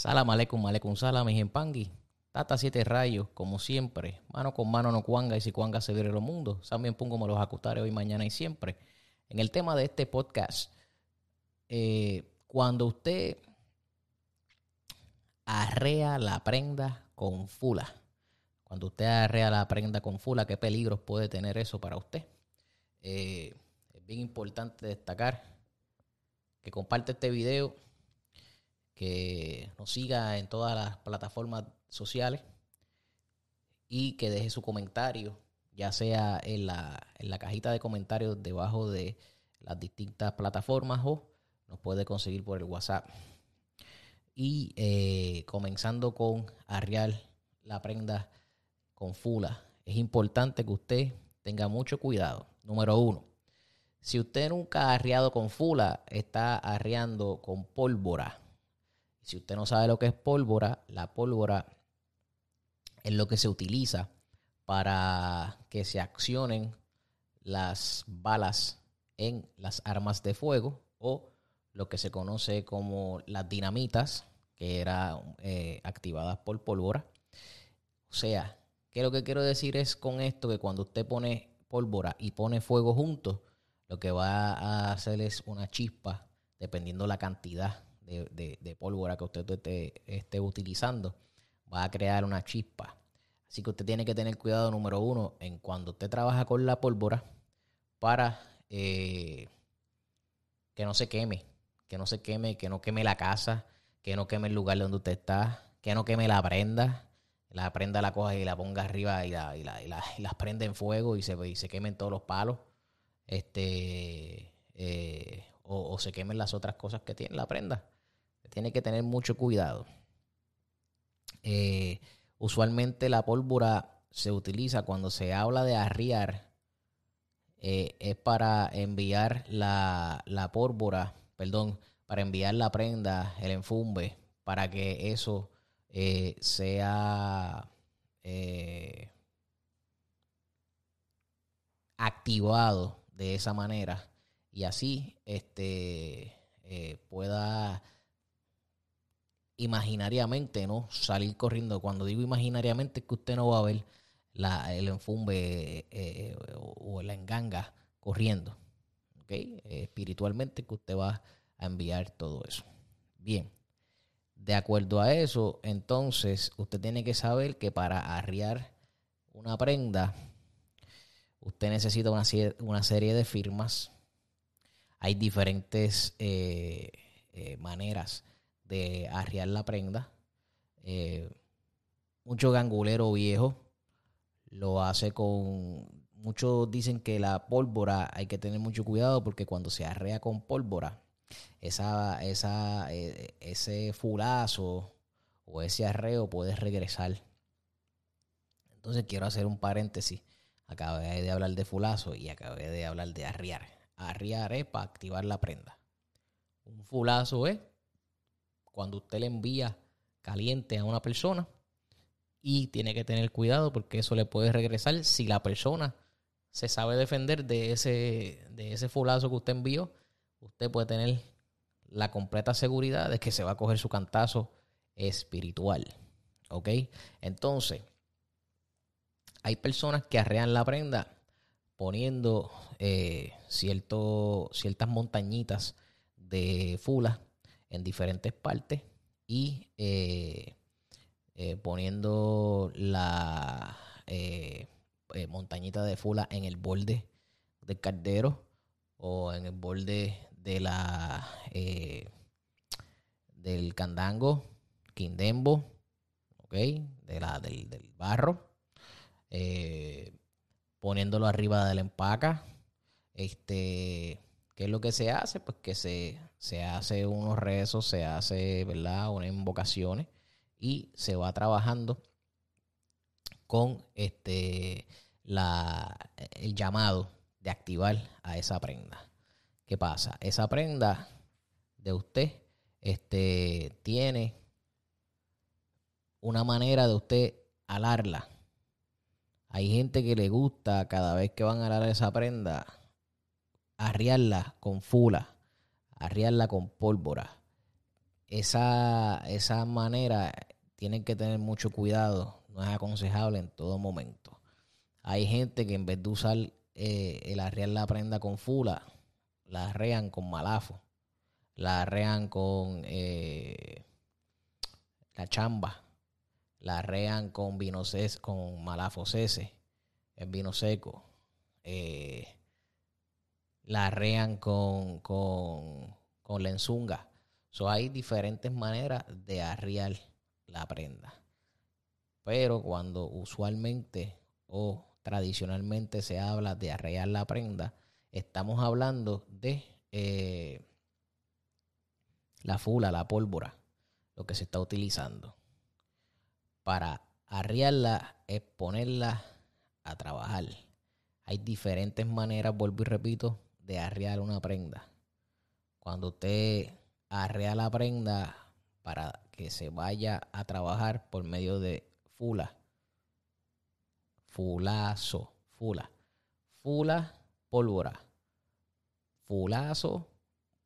Salam aleikum, aleikum salam, mis empangui. Tata siete rayos, como siempre. Mano con mano no cuanga y si cuanga se viene los mundos. También pongo me los acustaré hoy, mañana y siempre. En el tema de este podcast, eh, cuando usted arrea la prenda con fula, cuando usted arrea la prenda con fula, ¿qué peligros puede tener eso para usted? Eh, es bien importante destacar que comparte este video que nos siga en todas las plataformas sociales y que deje su comentario, ya sea en la, en la cajita de comentarios debajo de las distintas plataformas o nos puede conseguir por el WhatsApp. Y eh, comenzando con arriar la prenda con fula, es importante que usted tenga mucho cuidado. Número uno, si usted nunca ha arriado con fula, está arriando con pólvora. Si usted no sabe lo que es pólvora, la pólvora es lo que se utiliza para que se accionen las balas en las armas de fuego o lo que se conoce como las dinamitas, que eran eh, activadas por pólvora. O sea, que lo que quiero decir es con esto que cuando usted pone pólvora y pone fuego juntos, lo que va a hacer es una chispa, dependiendo la cantidad de, pólvora que usted esté, utilizando, va a crear una chispa. Así que usted tiene que tener cuidado, número uno, en cuando usted trabaja con la pólvora para eh, que no se queme, que no se queme, que no queme la casa, que no queme el lugar donde usted está, que no queme la prenda, la prenda la coja y la ponga arriba y, la, y, la, y, las prende en fuego y se, y se quemen todos los palos. Este, eh, o, se quemen las otras cosas que tiene la prenda. Tiene que tener mucho cuidado. Eh, usualmente la pólvora se utiliza cuando se habla de arriar. Eh, es para enviar la, la pólvora, perdón, para enviar la prenda, el enfumbe, para que eso eh, sea activado de esa manera y así este, pueda imaginariamente, ¿no? Salir corriendo. Cuando digo imaginariamente es que usted no va a ver la, el enfumbe eh, o, la enganga corriendo. ¿Ok? espiritualmente que usted va a enviar todo eso. Bien. De acuerdo a eso, entonces usted tiene que saber que para arriar una prenda, usted necesita una, serie de firmas. Hay diferentes eh, eh, maneras de arriar la prenda. Eh, mucho gangulero viejo lo hace con... Muchos dicen que la pólvora hay que tener mucho cuidado porque cuando se arrea con pólvora, esa, esa, eh, ese fulazo o ese arreo puede regresar. Entonces quiero hacer un paréntesis. Acabé de hablar de fulazo y acabé de hablar de arriar. Arriar es para activar la prenda. Un fulazo es cuando usted le envía caliente a una persona y tiene que tener cuidado porque eso le puede regresar si la persona se sabe defender de ese, de ese fulazo que usted envió, usted puede tener la completa seguridad de que se va a coger su cantazo espiritual. ¿Ok? Entonces, hay personas que arrean la prenda poniendo eh, cierto, ciertas montañitas de fula en diferentes partes y eh, eh, poniendo la eh, montañita de fula en el borde del caldero o en el borde de la del candango, quindembo, ¿ok? De la, del, del barro, poniéndolo arriba de la empaca, este ¿Qué es lo que se hace? Pues que se, se hace unos rezos, se hace, ¿verdad? Unas invocaciones y se va trabajando con este la, el llamado de activar a esa prenda. ¿Qué pasa? Esa prenda de usted este, tiene una manera de usted alarla. Hay gente que le gusta cada vez que van a alar esa prenda arriarla con fula, arriarla con pólvora. esa, esa manera tienen que tener mucho cuidado, no es aconsejable en todo momento. Hay gente que en vez de usar eh, el arrear la prenda con fula, la arrean con malafo, la arrean con eh, la chamba, la arrean con vino con malafo cese, el vino seco, eh, la arrean con, con, con lenzunga. So, hay diferentes maneras de arriar la prenda. Pero cuando usualmente o tradicionalmente se habla de arrear la prenda, estamos hablando de eh, la fula, la pólvora, lo que se está utilizando. Para arriarla es ponerla a trabajar. Hay diferentes maneras, vuelvo y repito, de arriar una prenda. Cuando usted arrea la prenda para que se vaya a trabajar por medio de fula, fulazo, fula, fula, pólvora, fulazo,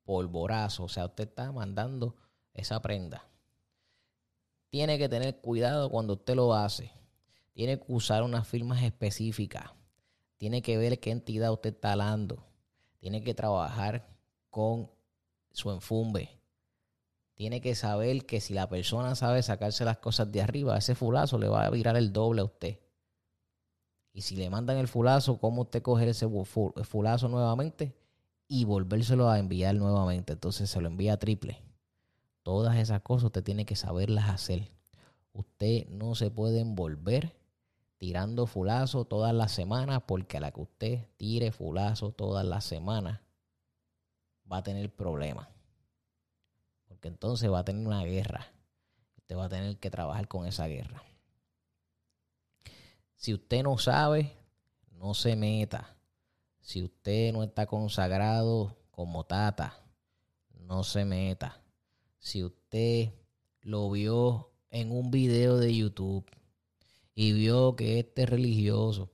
polvorazo. O sea, usted está mandando esa prenda. Tiene que tener cuidado cuando usted lo hace. Tiene que usar unas firmas específicas. Tiene que ver qué entidad usted está hablando. Tiene que trabajar con su enfumbe. Tiene que saber que si la persona sabe sacarse las cosas de arriba, ese fulazo le va a virar el doble a usted. Y si le mandan el fulazo, ¿cómo usted coger ese fulazo nuevamente y volvérselo a enviar nuevamente? Entonces se lo envía triple. Todas esas cosas usted tiene que saberlas hacer. Usted no se puede envolver tirando fulazo todas las semanas porque a la que usted tire fulazo todas las semanas va a tener problemas. Porque entonces va a tener una guerra. Usted va a tener que trabajar con esa guerra. Si usted no sabe, no se meta. Si usted no está consagrado como tata, no se meta. Si usted lo vio en un video de YouTube y vio que este religioso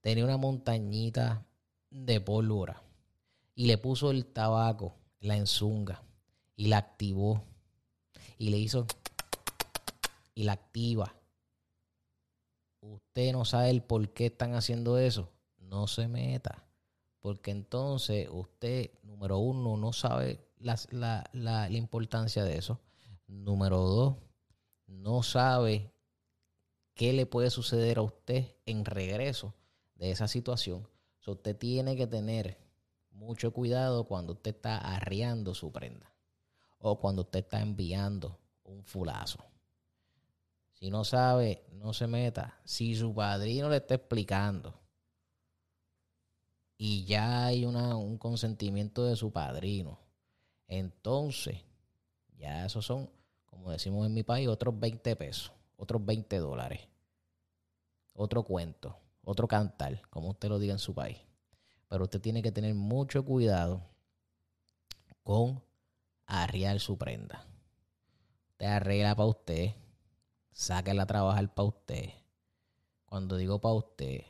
tenía una montañita de pólvora y le puso el tabaco, la enzunga y la activó y le hizo y la activa usted no sabe el por qué están haciendo eso, no se meta. Porque entonces usted, número uno, no sabe la, importancia de eso. Número dos, no sabe qué le puede suceder a usted en regreso de esa situación. usted tiene que tener mucho cuidado cuando usted está arriando su prenda o cuando usted está enviando un fulazo. Si no sabe, no se meta. Si su padrino le está explicando y ya hay un consentimiento de su padrino, entonces ya esos son, como decimos en mi país, otros 20 pesos, otros 20 dólares, otro cuento, otro cantar, como usted lo diga en su país. Pero usted tiene que tener mucho cuidado con arriar su prenda. Usted arregla para usted sáquela a trabajar para usted. Cuando digo para usted,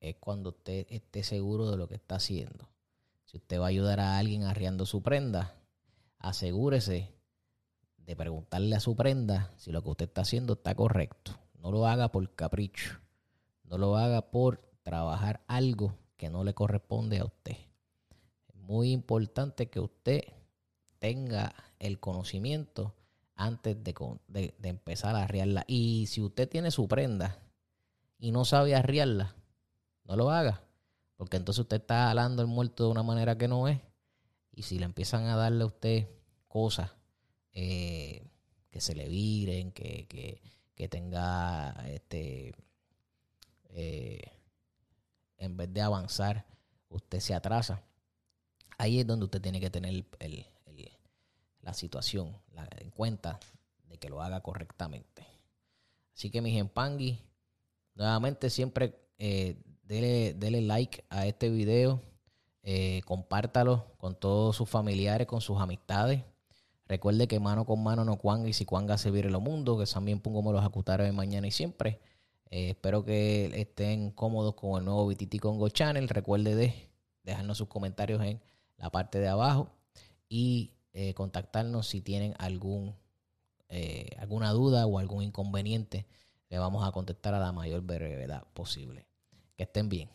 es cuando usted esté seguro de lo que está haciendo. Si usted va a ayudar a alguien arriando su prenda, asegúrese de preguntarle a su prenda si lo que usted está haciendo está correcto. No lo haga por capricho. No lo haga por trabajar algo que no le corresponde a usted. Es muy importante que usted tenga el conocimiento antes de, empezar a arriarla. Y si usted tiene su prenda y no sabe arriarla, no lo haga. Porque entonces usted está alando el muerto de una manera que no es. Y si le empiezan a darle a usted cosas eh, que se le viren, que, tenga este eh, en vez de avanzar, usted se atrasa. Ahí es donde usted tiene que tener el, la situación en cuenta de que lo haga correctamente. Así que mis empangui, nuevamente siempre eh, dele, like a este video, eh, compártalo con todos sus familiares, con sus amistades. Recuerde que mano con mano no cuanga y si cuanga se vire lo mundo, que también pongo los acutares de mañana y siempre. Eh, espero que estén cómodos con el nuevo BTT Congo Channel. Recuerde de dejarnos sus comentarios en la parte de abajo y eh, contactarnos si tienen algún alguna duda o algún inconveniente, le vamos a contestar a la mayor brevedad posible. Que estén bien.